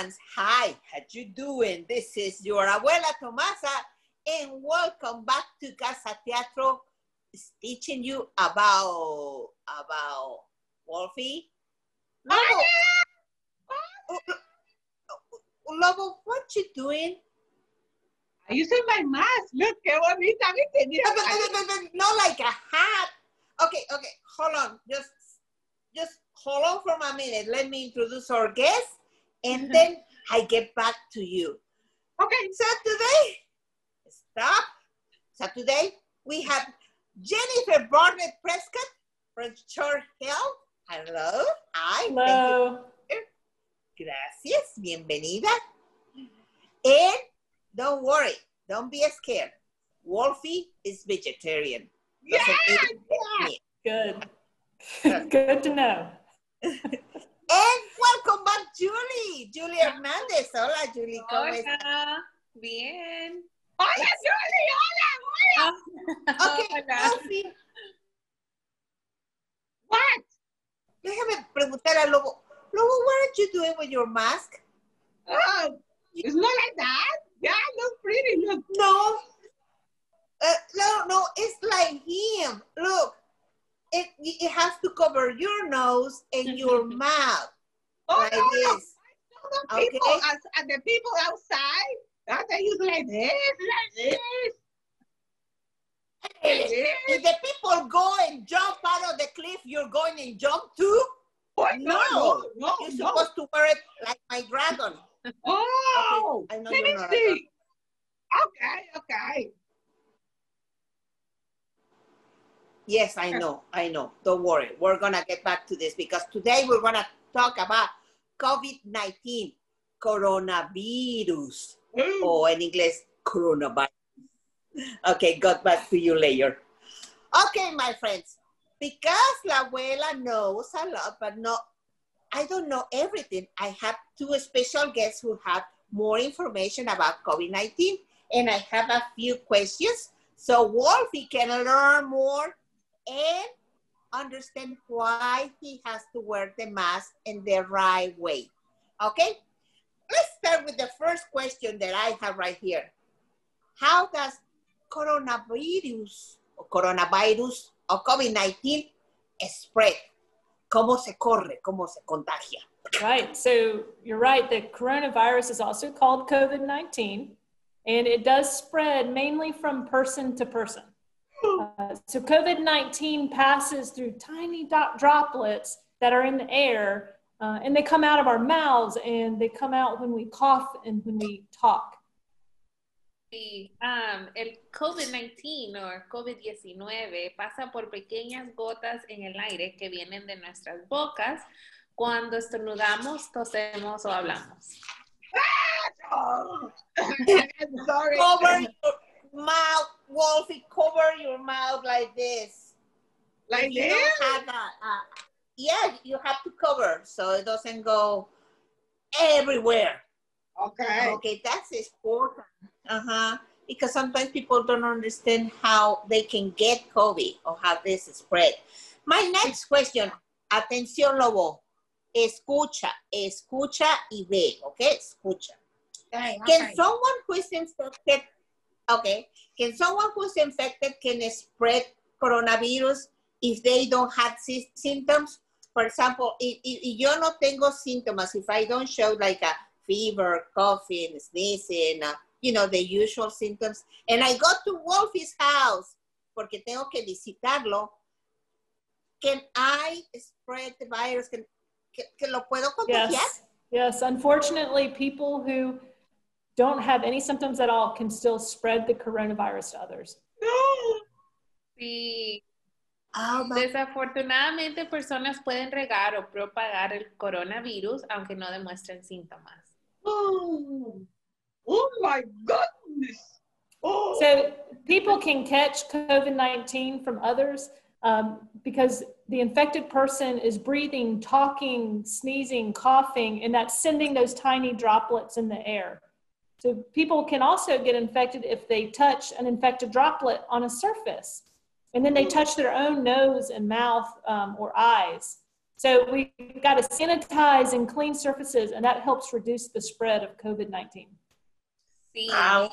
ones. Hi, how you doing? This is your abuela Tomasa, and welcome back to Casa Teatro, It's teaching you about about Wolfie. Lobo, Lobo, what you doing? I'm using my mask. Look, qué bonita, ¿viste? Mira, No, no, no, no, no, not like a hat. Okay, okay, hold on. Just, just hold on for a minute. Let me introduce our guest, and mm-hmm. then I get back to you. Okay. So today, stop. So today we have Jennifer Barnett Prescott from Church Health. Hello. Hi. Hello. Gracias. Bienvenida. And don't worry. Don't be scared. Wolfie is vegetarian. Yeah, yeah. Good. Good to know. And welcome back, Julie. Julie Hernandez. Hola, Julie. ¿Cómo estás? Hola, bien. Hola, Julie, hola, hola. Okay, Hola. What? déjame preguntar a Lobo. Lobo, what are you doing with your mask? Oh, it's not like that. Yeah, look pretty. Look. No. Uh, no, no, it's like him. Look, it, it has to cover your nose and your mouth. Oh, like no, no. this. The people, Okay. as, as the people outside, that they use like this, like this. like this. If the people go and jump out of the cliff, you're going and jump too? Oh, no, no, no, You're no. supposed to wear it like my dragon. Oh, Okay, I know let me see. Okay, okay. Yes, I know, I know. Don't worry. We're going to get back to this because today we're going to talk about COVID 19, coronavirus, Mm. or in English, coronavirus. Okay, got back to you later. Okay, my friends, because La Abuela knows a lot, but no, I don't know everything. I have two special guests who have more information about COVID 19, and I have a few questions so Wolfie can learn more and understand why he has to wear the mask in the right way. Okay? Let's start with the first question that I have right here. How does coronavirus or coronavirus or COVID-19 spread? ¿Cómo se corre? ¿Cómo se contagia? Right. So you're right. The coronavirus is also called COVID 19, and it does spread mainly from person to person. Uh, so COVID 19 passes through tiny dot droplets that are in the air, uh, and they come out of our mouths and they come out when we cough and when we talk. Um, el COVID-19 o COVID-19 pasa por pequeñas gotas en el aire que vienen de nuestras bocas cuando estornudamos, tosemos o hablamos. Oh. I'm sorry. Cover your mouth, Wolfie, cover your mouth like this. Like If you this? don't have a, a- yeah, you have to cover so it doesn't go everywhere. Okay. Okay, that's important. Uh-huh. Because sometimes people don't understand how they can get COVID or how this is spread. My next question, atención Lobo, escucha, escucha y ve, okay? Escucha. Okay, Can okay. someone who is infected, okay, can someone who's infected can spread coronavirus if they don't have sy- symptoms? For example, if, if, if yo no tengo síntomas, if I don't show like a fever, coughing, sneezing, uh, you know, the usual symptoms, and I go to Wolfie's house porque tengo que visitarlo, can I spread the virus? Can, que, que lo puedo contagiar? Yes. Yes. Unfortunately, people who don't have any symptoms at all can still spread the coronavirus to others. No. Sí, Oh, my desafortunadamente personas pueden regar o propagar el coronavirus aunque no demuestren síntomas. Oh. oh my goodness. Oh. So people can catch COVID 19 from others um, because the infected person is breathing, talking, sneezing, coughing, and that's sending those tiny droplets in the air. So people can also get infected if they touch an infected droplet on a surface. And then they touch their own nose and mouth um, or eyes. So we've got to sanitize and clean surfaces, and that helps reduce the spread of COVID-19. Sí. Wow.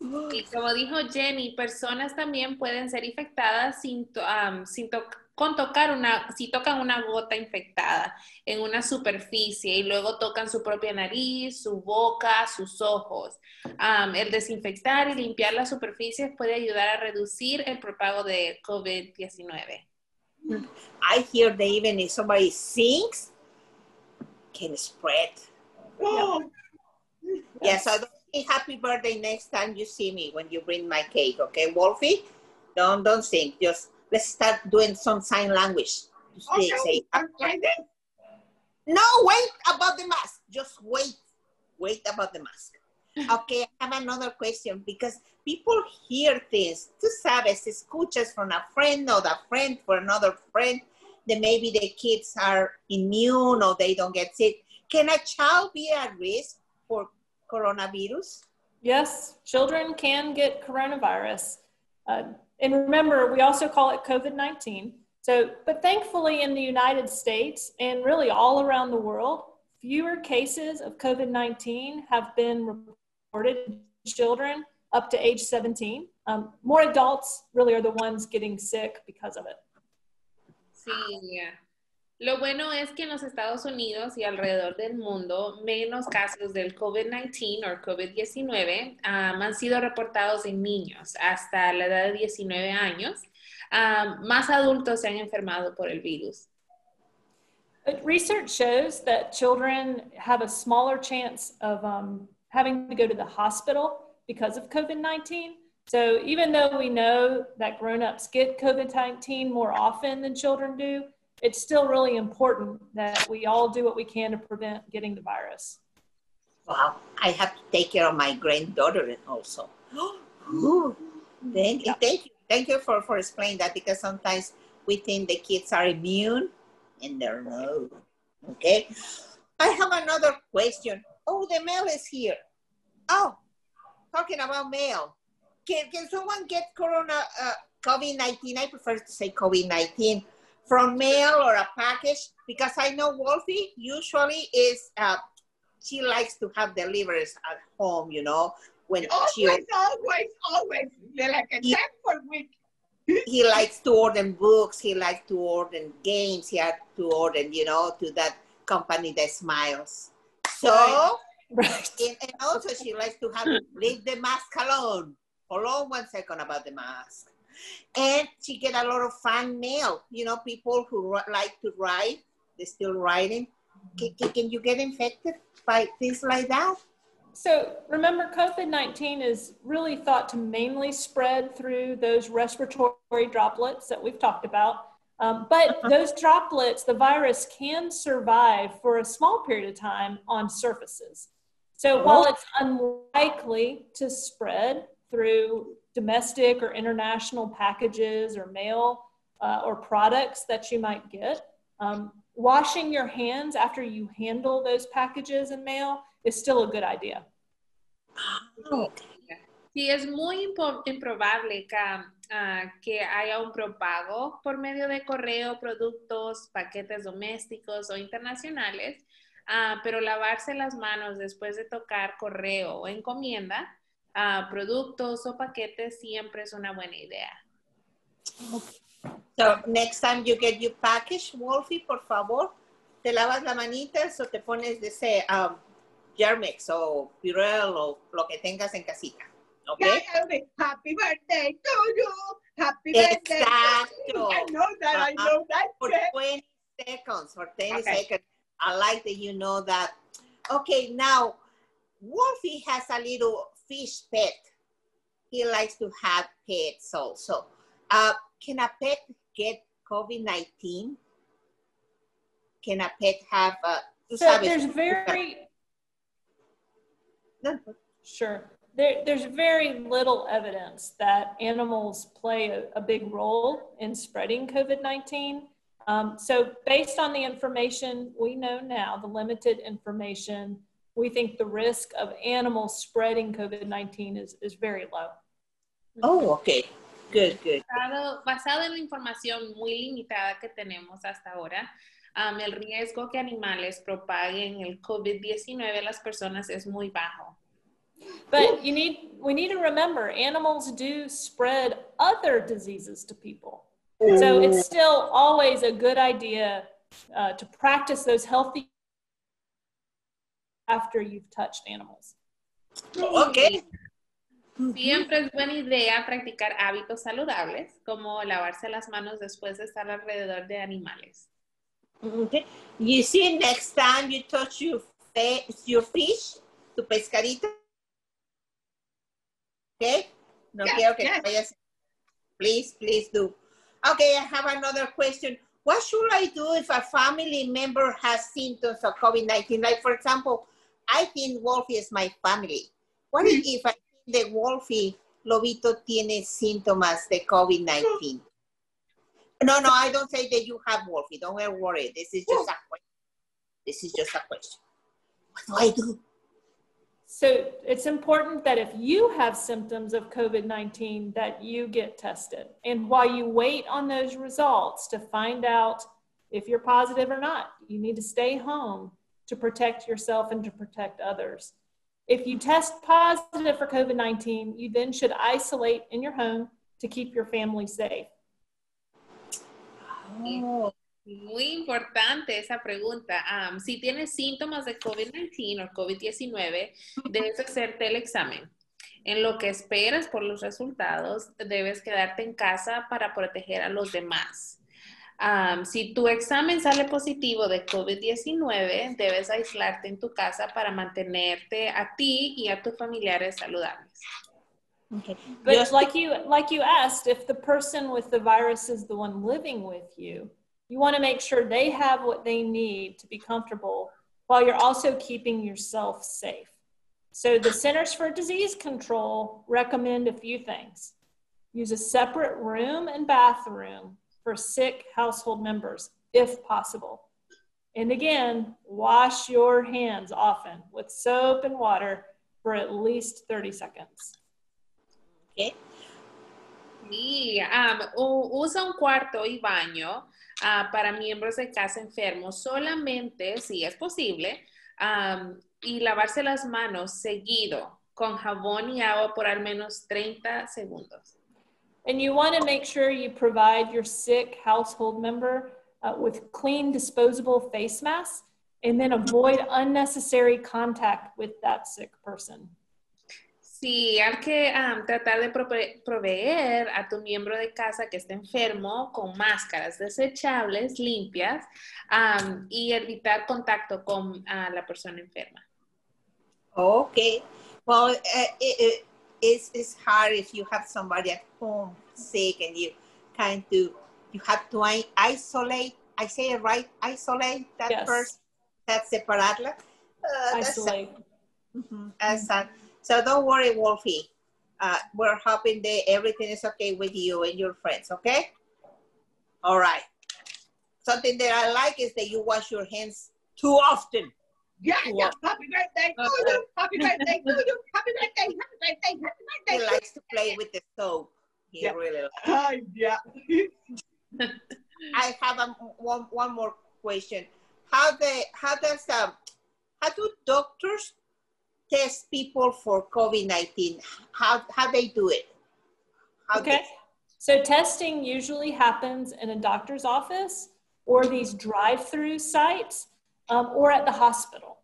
Y como dijo Jenny, personas también pueden ser infectadas sin, to- am, sin to- con tocar una, si tocan una gota infectada en una superficie y luego tocan su propia nariz, su boca, sus ojos. Am, el desinfectar y limpiar las superficies puede ayudar a reducir el propago de COVID-19. I hear that even if somebody sings, can spread. Oh, Yes, so don't say happy birthday next time you see me when you bring my cake, okay, Wolfie? Don't don't sing. Just let's start doing some sign language. Just okay. say, Like this. no, wait about the mask. Just wait. Wait about the mask. Okay, I have another question because people hear things. Tú sabes, escuchas from a friend or a friend for another friend that maybe the kids are immune or they don't get sick. Can a child be at risk for coronavirus? Yes, children can get coronavirus. Uh, and remember, we also call it COVID 19. So, but thankfully, in the United States and really all around the world, fewer cases of COVID 19 have been reported in children up to age 17. Um, more adults really are the ones getting sick because of it. Sí, lo bueno es que en los Estados Unidos y alrededor del mundo, menos casos del COVID-19 o COVID-19 um, han sido reportados en niños hasta la edad de 19 años. Um, más adultos se han enfermado por el virus. But research shows that children have a smaller chance of um, having to go to the hospital because of COVID 19. So, even though we know that grown ups get COVID 19 more often than children do, it's still really important that we all do what we can to prevent getting the virus. Wow, I have to take care of my granddaughter also. Thank you, thank you, thank you for, for explaining that because sometimes we think the kids are immune and they're not. Okay, I have another question. Oh, the mail is here. Oh, talking about mail. Can, can someone get corona uh, COVID 19? I prefer to say COVID 19 from mail or a package because I know Wolfie usually is uh, she likes to have deliveries at home, you know, when she Always, always, always. They're like a Yeah. ten for week. he likes to order books, he likes to order games, he had to order, you know, to that company that smiles. So Right. Right. and, and also she likes to have leave the mask alone. Hold on one second about the mask. And she get a lot of fan mail, you know, people who like to write, they're still writing. Can, can, can you get infected by things like that? So remember, COVID 19 is really thought to mainly spread through those respiratory droplets that we've talked about. Um, but those droplets, the virus can survive for a small period of time on surfaces. So while it's unlikely to spread through domestic or international packages or mail uh, or products that you might get, um, washing your hands after you handle those packages and mail is still a good idea. Oh, Sí, es muy improbable que, ah, que haya un propago por medio de correo, productos, paquetes domésticos o internacionales, ah, pero lavarse las manos después de tocar correo o encomienda, ah, productos o paquetes siempre es una buena idea. So next time you get your package, Wolfie, por favor, te lavas las manitas o te pones de ese um, Germex o Purell o lo que tengas en casita. Okay? Happy birthday to you. Happy birthday. Exacto. I know that. I know that. For Yeah. 20 seconds, for 20 Okay. seconds. I like that you know that. Okay, now, Wolfie has a little fish pet. He likes to have pets also. Uh, can a pet get COVID-19? Can a pet have, uh, So sabes, there's very No, Sure. There, there's very little evidence that animals play a, a big role in spreading COVID 19. Um, so, based on the information we know now, the limited information, we think the risk of animals spreading COVID 19 is, is very low. Oh, okay. Good, good. Basado, basado en la información muy limitada que tenemos hasta ahora, um, el riesgo que animales propaguen el COVID-19 a las personas es muy bajo. But you need we need to remember animals do spread other diseases to people. So it's still always a good idea uh, to practice those healthy after you've touched animals. Okay. Siempre es buena idea practicar hábitos saludables, como lavarse las manos después de estar alrededor de animales. Okay. You see, next time you touch your, fa- your fish, tu pescadito. Okay? No Yes, quiero que yes. vayas. Please, please do. Okay, I have another question. What should I do if a family member has symptoms of COVID-19? Like, for example, I think Wolfie is my family. What if, if I think the Wolfie Lobito tiene síntomas de COVID-19? No, no, I don't say that you have Wolfie. Don't worry. This is just a oh. question. This is just a question. What do I do? So it's important that if you have symptoms of COVID-19 that you get tested. And while you wait on those results to find out if you're positive or not, you need to stay home to protect yourself and to protect others. If you test positive for COVID-19, you then should isolate in your home to keep your family safe. Oh, Muy importante esa pregunta. Am, si tienes síntomas de COVID-19 o COVID-19, debes hacerte el examen. En lo que esperas por los resultados, debes quedarte en casa para proteger a los demás. Am, si tu examen sale positivo de COVID-19, debes aislarte en tu casa para mantenerte a ti y a tus familiares saludables. okay. But Just- like you like you asked, if the person with the virus is the one living with you, you want to make sure they have what they need to be comfortable while you're also keeping yourself safe. So the Centers for Disease Control recommend a few things. Use a separate room and bathroom for sick household members if possible. And again, wash your hands often with soap and water for at least 30 seconds. Okay. Sí, am, u- usa un cuarto y baño ah, para miembros de casa enfermos solamente, si es posible, am, y lavarse las manos seguido con jabón y agua por al menos 30 segundos. And you want to make sure you provide your sick household member uh, with clean disposable face masks and then avoid unnecessary contact with that sick person. Sí, hay que am, tratar de prove- proveer a tu miembro de casa que esté enfermo con máscaras desechables, limpias, am, y evitar contacto con ah, la persona enferma. Okay. Well, uh, it, it, it's, it's hard if you have somebody at home sick and you kind of, you have to isolate. I say it right? Isolate that Yes. person. That's separarla. Uh. Isolate. Mhm, that's sad. So don't worry, Wolfie. Uh, we're hoping that everything is okay with you and your friends, okay? All right. Something that I like is that you wash your hands too often. Yeah, Too yeah. Happy birthday to you. Happy birthday to you. Happy birthday. Happy birthday. Happy birthday. He likes to play with the soap. He Yeah. really likes. Ay, yeah. I have a, one, one more question. How the how does um how do doctors test people for COVID nineteen? How how they do it? How Okay. So testing usually happens in a doctor's office or these drive-through sites um, or at the hospital.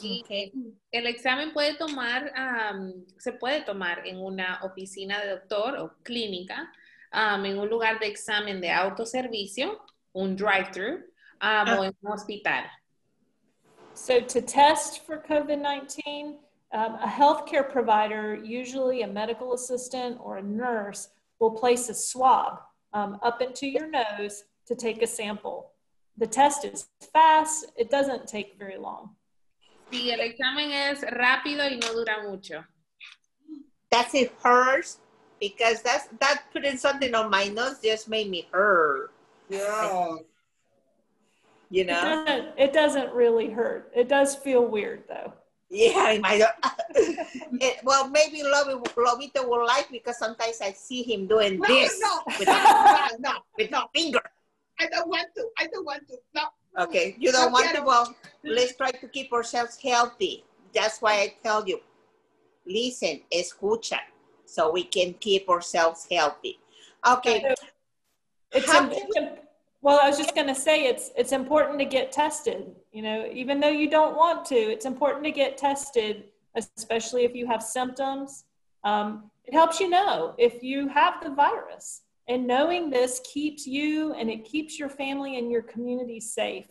Okay. El examen puede tomar, am, se puede tomar en una oficina de doctor o clínica, am, en un lugar de examen de autoservicio, un drive-thru, am, o en un hospital. So to test for COVID-19, um, a healthcare provider, usually a medical assistant or a nurse, will place a swab um, up into your nose to take a sample. The test is fast, it doesn't take very long. Sí, el examen es rápido y no dura mucho. Does it hurts Because that's that putting something on my nose just made me hurt. Yeah. You It know? doesn't, it doesn't really hurt. It does feel weird though. Yeah, I might. it, well, maybe Lobby, Lobito will like because sometimes I see him doing No, this no, with, no, no, with no finger. I don't want to. I don't want to. No. Okay, you don't No want to, well, let's try to keep ourselves healthy. That's why I tell you, listen, escucha, so we can keep ourselves healthy. Okay, It's, How im- can well, I was just going to say it's it's important to get tested. You know, even though you don't want to, it's important to get tested, especially if you have symptoms. Um, it helps you know if you have the virus, and knowing this keeps you and it keeps your family and your community safe.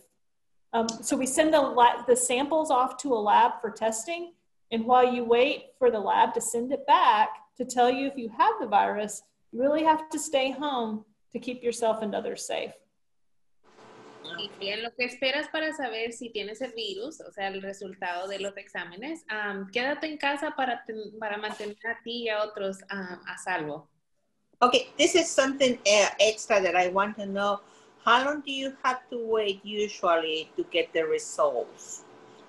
Um, so we send the the samples off to a lab for testing, and while you wait for the lab to send it back to tell you if you have the virus, you really have to stay home to keep yourself and others safe. Y en lo que esperas para saber si tienes el virus, o sea, el resultado de los exámenes, am, quédate en casa para, para mantener a ti y a otros am, a salvo. Okay, this is something uh, extra that I want to know. How long do you have to wait usually to get the results?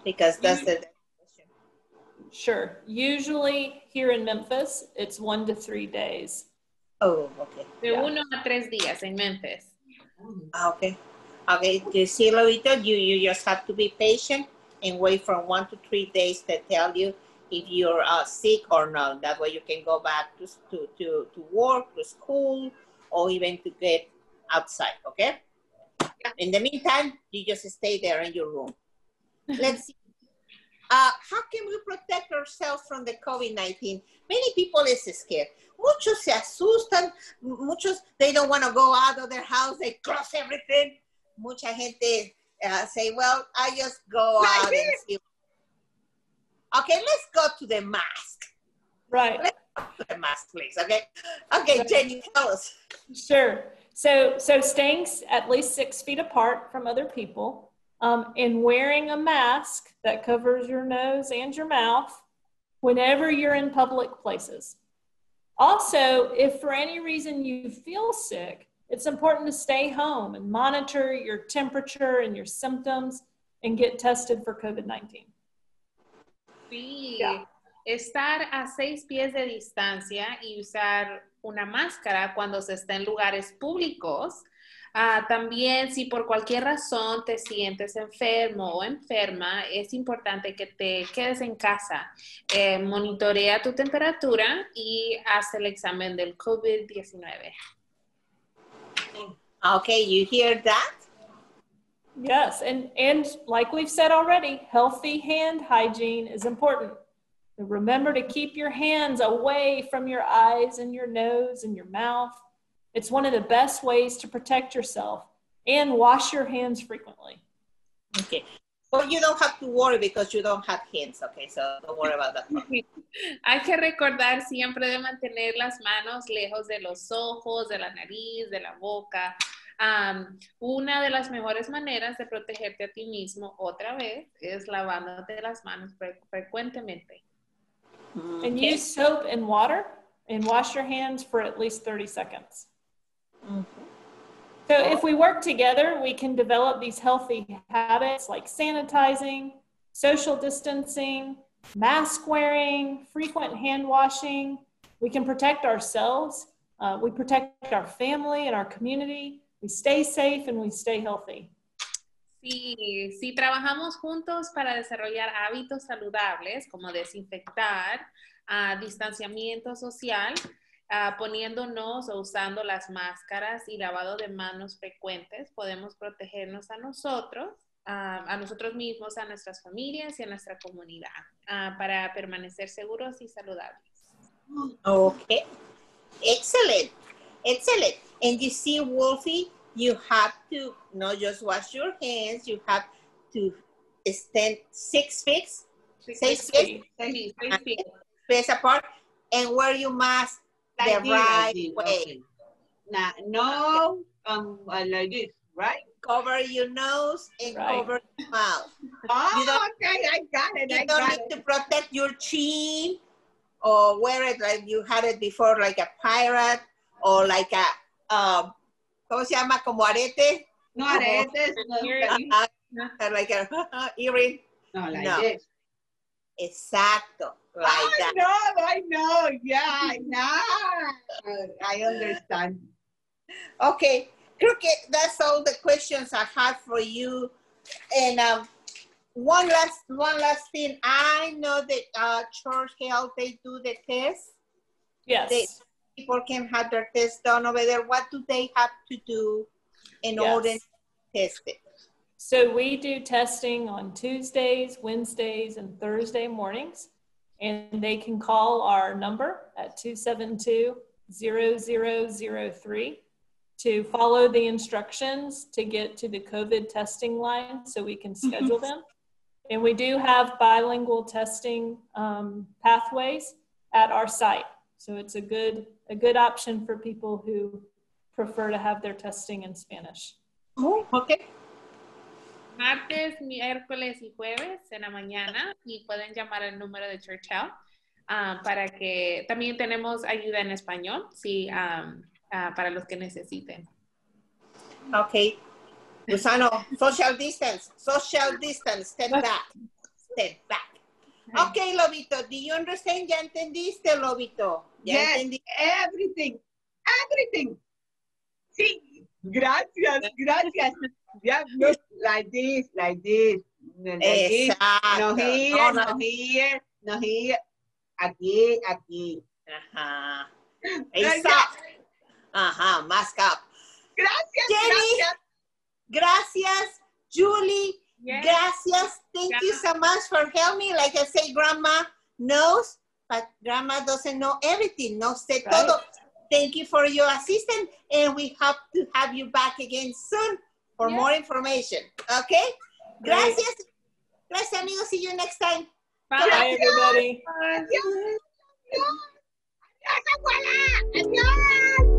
Because that's the question. Sure. Usually here in Memphis, it's one to three days. Oh, okay. De Ya. uno a tres días en Memphis. Ah, Okay. Okay, you see, Lolita, you, you just have to be patient and wait from one to three days to tell you if you're uh, sick or not. That way you can go back to, to, to, to work, to school, or even to get outside, okay? In the meantime, you just stay there in your room. Let's see. Uh, how can we protect ourselves from the COVID-19? Many people is scared. Muchos se asustan. Muchos, they don't want to go out of their house. They close everything. Mucha gente uh, say, well, I just go out and see. Okay, let's go to the mask. Right. Let's go to the mask, please. Okay. Okay, Jenny, tell us. Sure. So, so staying at least six feet apart from other people um, and wearing a mask that covers your nose and your mouth whenever you're in public places. Also, if for any reason you feel sick, it's important to stay home and monitor your temperature and your symptoms and get tested for COVID 19. Sí, estar a seis pies de distancia y usar una máscara cuando se está en lugares públicos. Ah, también, si por cualquier razón te sientes enfermo o enferma, es importante que te quedes en casa. Eh, monitorea tu temperatura y haz el examen del COVID-19. Okay, you hear that? Yes, and and like we've said already, healthy hand hygiene is important. Remember to keep your hands away from your eyes and your nose and your mouth. It's one of the best ways to protect yourself and wash your hands frequently. Okay. Well, you don't have to worry because you don't have hands. Okay, so don't worry about that. Hay que recordar siempre de mantener las manos lejos de los ojos, de la nariz, de la boca. Am, una de las mejores maneras de protegerte a ti mismo otra vez es lavándote las manos fre- frecuentemente. And Okay. use soap and water and wash your hands for at least 30 seconds. Mhm. So if we work together, we can develop these healthy habits like sanitizing, social distancing, mask wearing, frequent hand washing. We can protect ourselves. Uh, we protect our family and our community. We stay safe and we stay healthy. Si, si trabajamos juntos para desarrollar hábitos saludables como desinfectar, ah, distanciamiento social, ah, poniéndonos o usando las máscaras y lavado de manos frecuentes, podemos protegernos a nosotros, ah, a nosotros mismos, a nuestras familias y a nuestra comunidad para permanecer seguros y saludables. Okay. Excellent. Excellent. And you see, Wolfie, you have to not just wash your hands, you have to stand six feet, six feet sí, sí. space apart and wear your mask the this, right this, way. okay. No, um, uh, like this, right? Cover your nose and Right. cover your mouth. Oh, okay, I got it, I You don't need it. to protect your chin or wear it like you had it before, like a pirate or like a, um, ¿cómo se llama? Como arete, No aretes, no, Here- uh, like a earring. no, like No. this. Exacto, like I that. know, I know, yeah, now I understand. Okay, creo que that's all the questions I have for you. And um, one last one last thing. I know that uh, Church Health they do the test. Yes. They- People can have their test done over there. What do they have to do in Yes. order to test it? So we do testing on Tuesdays, Wednesdays, and Thursday mornings. And they can call our number at 272-0003 to follow the instructions to get to the COVID testing line so we can schedule them. And we do have bilingual testing um, pathways at our site. So it's a good, a good option for people who prefer to have their testing in Spanish. Oh, okay. Martes, miércoles y jueves en la mañana y pueden llamar al número de Church Health ah, para que también tenemos ayuda en español, sí, ah, ah, para los que necesiten. Okay. Gusano, social distance, social distance, step back, step back. Okay, Lobito, do you understand? ¿Ya entendiste, Lobito? ¿Ya Yes. entendí? Everything, everything. Sí, gracias, gracias. Yeah, look, like this, like this. Like this. No here, No, no no. here, no here. Aquí, aquí. Ajá. Exacto. Ajá, mask up. Gracias, Jenny. gracias. Gracias, Julie. Yes. Gracias. Thank you so much for helping me. Like I say, grandma knows, but grandma doesn't know everything. No sé Right. todo. Thank you for your assistance, and we hope to have you back again soon for Yes. more information. Okay? Great. Gracias. Gracias, amigos. See you next time. Bye. Bye, everybody. Adiós. Adiós, abuela. Adiós.